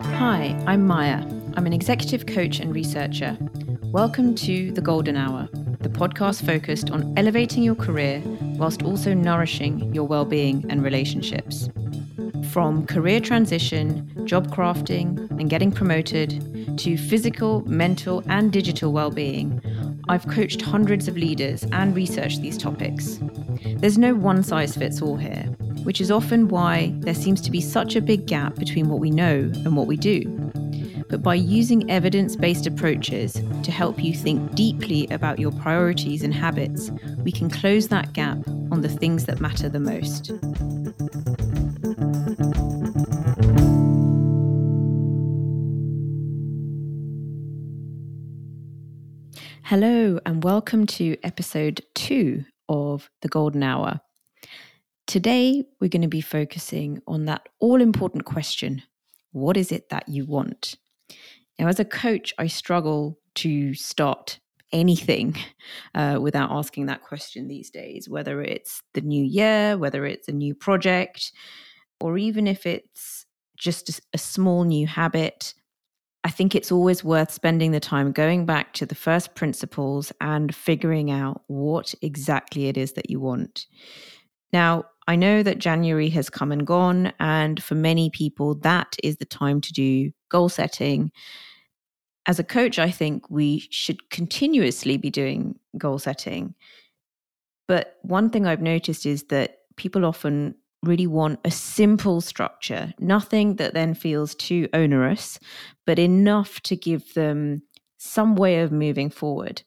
Hi, I'm Maya. I'm an executive coach and researcher. Welcome to The Golden Hour, the podcast focused on elevating your career whilst also nourishing your well-being and relationships. From career transition, job crafting, and getting promoted to physical, mental, and digital well-being, I've coached hundreds of leaders and researched these topics. There's no one size fits all here, which is often why there seems to be such a big gap between what we know and what we do. But by using evidence based approaches to help you think deeply about your priorities and habits, we can close that gap on the things that matter the most. Hello, and welcome to episode two of The Golden Hour. Today, we're going to be focusing on that all important question what is it that you want? Now, as a coach, I struggle to start anything uh, without asking that question these days, whether it's the new year, whether it's a new project, or even if it's just a, a small new habit. I think it's always worth spending the time going back to the first principles and figuring out what exactly it is that you want. Now, I know that January has come and gone, and for many people, that is the time to do goal setting. As a coach, I think we should continuously be doing goal setting. But one thing I've noticed is that people often really want a simple structure, nothing that then feels too onerous, but enough to give them some way of moving forward.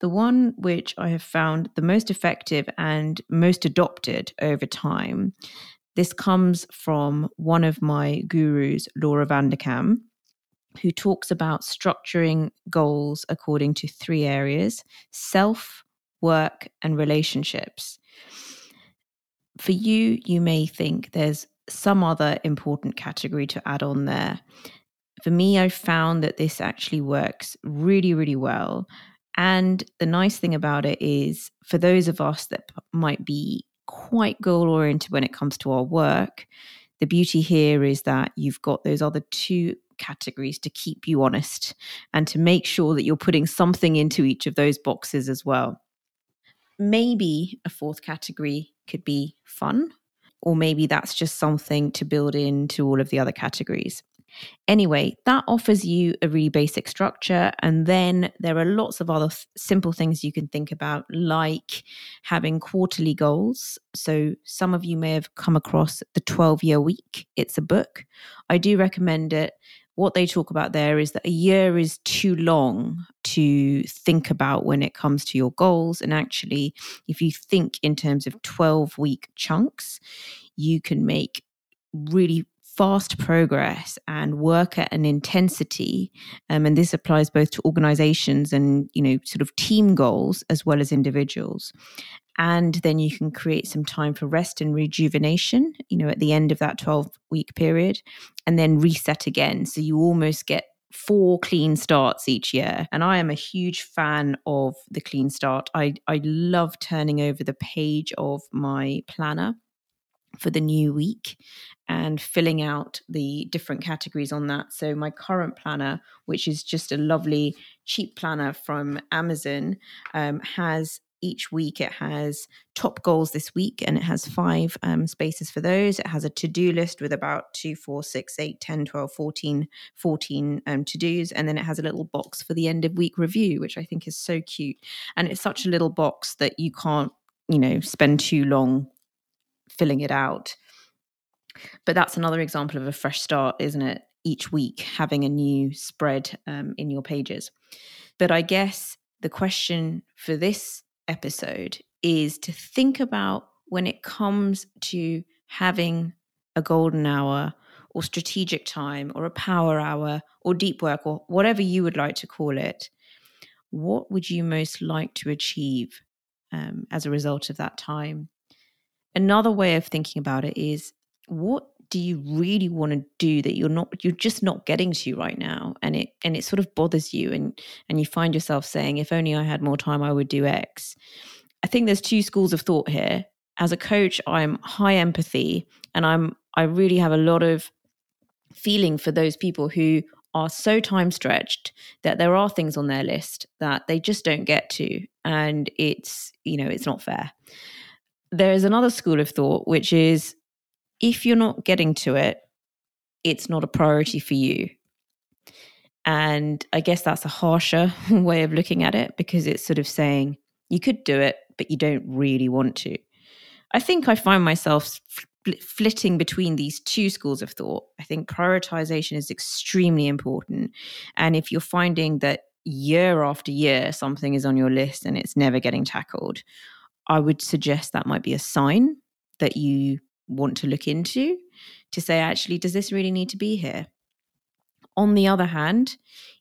The one which I have found the most effective and most adopted over time, this comes from one of my gurus, Laura Vanderkam, who talks about structuring goals according to three areas self, work, and relationships. For you, you may think there's some other important category to add on there. For me, I found that this actually works really, really well and the nice thing about it is, for those of us that might be quite goal oriented when it comes to our work, the beauty here is that you've got those other two categories to keep you honest and to make sure that you're putting something into each of those boxes as well. Maybe a fourth category could be fun, or maybe that's just something to build into all of the other categories. Anyway, that offers you a really basic structure. And then there are lots of other th- simple things you can think about, like having quarterly goals. So, some of you may have come across the 12 year week. It's a book. I do recommend it. What they talk about there is that a year is too long to think about when it comes to your goals. And actually, if you think in terms of 12 week chunks, you can make really fast progress and work at an intensity um, and this applies both to organizations and you know sort of team goals as well as individuals and then you can create some time for rest and rejuvenation you know at the end of that 12 week period and then reset again so you almost get four clean starts each year. And I am a huge fan of the clean start. I, I love turning over the page of my planner for the new week and filling out the different categories on that. So, my current planner, which is just a lovely cheap planner from Amazon, um, has each week it has top goals this week and it has five um, spaces for those. It has a to-do list with about 2 4 6 8 10 12 14 14 um, to-dos. And then it has a little box for the end of week review which i think is so cute. And it's such a little box that you can't you know spend too long filling it out. But that's another example of a fresh start, isn't it? Each week having a new spread um, in your pages. But I guess the question for this episode is to think about when it comes to having a golden hour or strategic time or a power hour or deep work or whatever you would like to call it, what would you most like to achieve um, as a result of that time? Another way of thinking about it is what do you really want to do that you're not you're just not getting to right now? And it and it sort of bothers you and and you find yourself saying if only i had more time i would do x. I think there's two schools of thought here. As a coach i'm high empathy and i'm i really have a lot of feeling for those people who are so time stretched that there are things on their list that they just don't get to. And it's you know it's not fair there is another school of thought which is if you're not getting to it it's not a priority for you and i guess that's a harsher way of looking at it because it's sort of saying you could do it but you don't really want to i think i find myself flitting between these two schools of thought. I think prioritization is extremely important. And if you're finding that year after year something is on your list and it's never getting tackled, I would suggest that might be a sign that you want to look into to say, actually, does this really need to be here? On the other hand,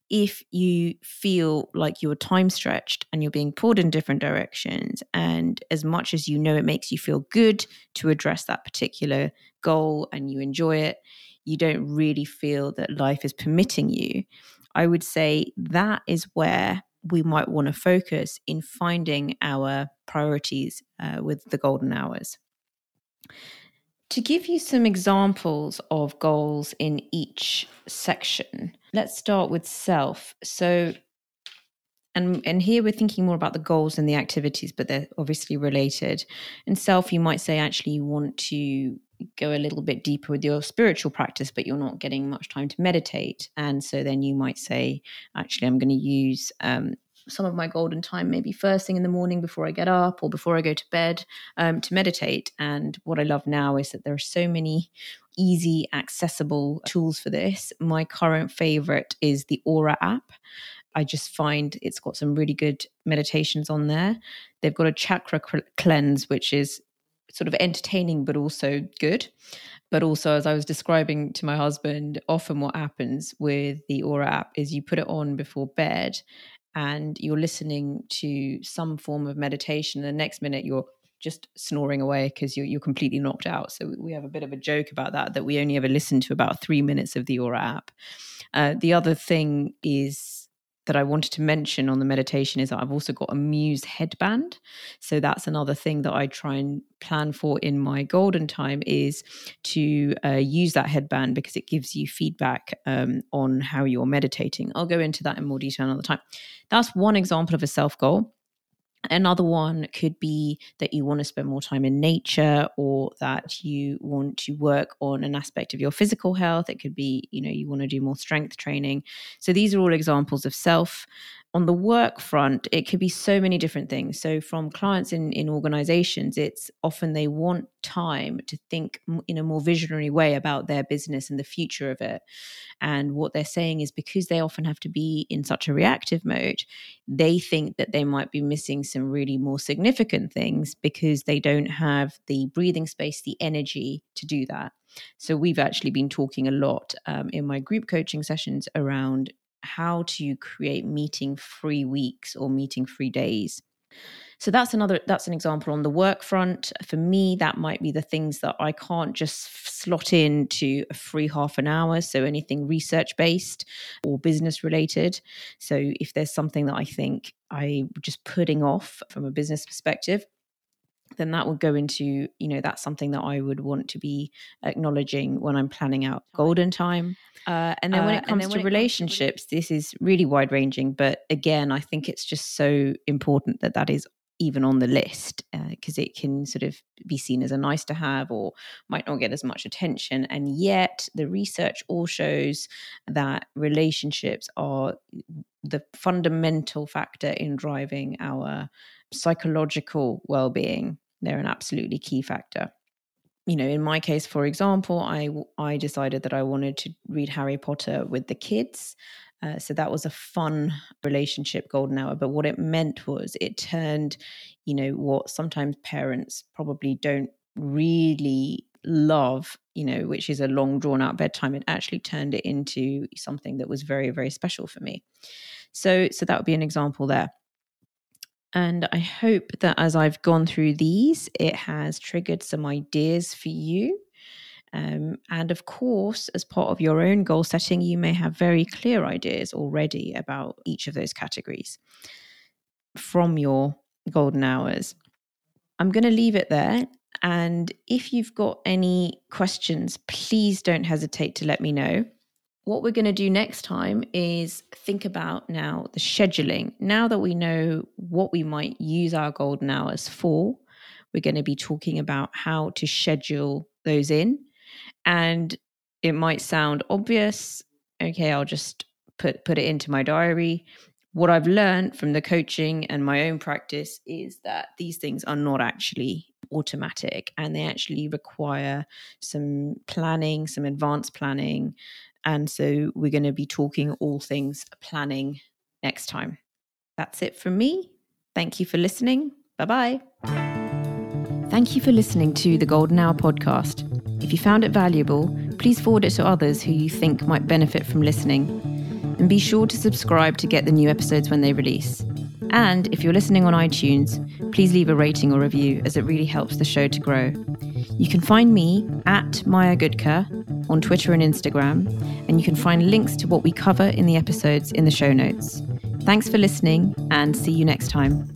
if you feel like you're time stretched and you're being pulled in different directions, and as much as you know it makes you feel good to address that particular goal and you enjoy it, you don't really feel that life is permitting you. I would say that is where we might want to focus in finding our priorities uh, with the golden hours. To give you some examples of goals in each section, let's start with self. So, and and here we're thinking more about the goals and the activities, but they're obviously related. In self, you might say actually you want to go a little bit deeper with your spiritual practice, but you're not getting much time to meditate, and so then you might say actually I'm going to use um, some of my golden time, maybe first thing in the morning before I get up or before I go to bed um, to meditate. And what I love now is that there are so many easy, accessible tools for this. My current favorite is the Aura app. I just find it's got some really good meditations on there. They've got a chakra cleanse, which is sort of entertaining but also good. But also, as I was describing to my husband, often what happens with the Aura app is you put it on before bed and you're listening to some form of meditation. And the next minute, you're just snoring away because you're, you're completely knocked out. So we have a bit of a joke about that, that we only ever listen to about three minutes of the Aura app. Uh, the other thing is that I wanted to mention on the meditation is that I've also got a Muse headband. So that's another thing that I try and plan for in my golden time is to uh, use that headband because it gives you feedback um, on how you're meditating. I'll go into that in more detail another time. That's one example of a self goal. Another one could be that you want to spend more time in nature or that you want to work on an aspect of your physical health. It could be, you know, you want to do more strength training. So these are all examples of self on the work front, it could be so many different things. So, from clients in, in organizations, it's often they want time to think in a more visionary way about their business and the future of it. And what they're saying is because they often have to be in such a reactive mode, they think that they might be missing some really more significant things because they don't have the breathing space, the energy to do that. So, we've actually been talking a lot um, in my group coaching sessions around how to create meeting free weeks or meeting free days. So that's another that's an example on the work front. For me, that might be the things that I can't just slot into a free half an hour. So anything research based or business related. So if there's something that I think I just putting off from a business perspective, then that would go into, you know, that's something that I would want to be acknowledging when I'm planning out golden time. Uh, and then when uh, it comes to relationships, comes to this is really wide ranging. But again, I think it's just so important that that is even on the list because uh, it can sort of be seen as a nice to have or might not get as much attention. And yet, the research all shows that relationships are the fundamental factor in driving our psychological well being. They're an absolutely key factor you know in my case for example i i decided that i wanted to read harry potter with the kids. Uh, so that was a fun relationship golden hour. But what it meant was it turned you know what sometimes parents probably don't really love you know which is a long drawn out bedtime it actually turned it into something that was very very special for me. So so that would be an example there and I hope that as I've gone through these, it has triggered some ideas for you. Um, and of course, as part of your own goal setting, you may have very clear ideas already about each of those categories from your golden hours. I'm going to leave it there. And if you've got any questions, please don't hesitate to let me know. What we're going to do next time is think about now the scheduling. Now that we know what we might use our golden hours for, we're going to be talking about how to schedule those in. And it might sound obvious. Okay, I'll just put put it into my diary. What I've learned from the coaching and my own practice is that these things are not actually automatic and they actually require some planning, some advanced planning, and so we're going to be talking all things planning next time. That's it from me. Thank you for listening. Bye bye. Thank you for listening to the Golden Hour podcast. If you found it valuable, please forward it to others who you think might benefit from listening. And be sure to subscribe to get the new episodes when they release. And if you're listening on iTunes, please leave a rating or review as it really helps the show to grow. You can find me at Maya Gudka on Twitter and Instagram, and you can find links to what we cover in the episodes in the show notes. Thanks for listening, and see you next time.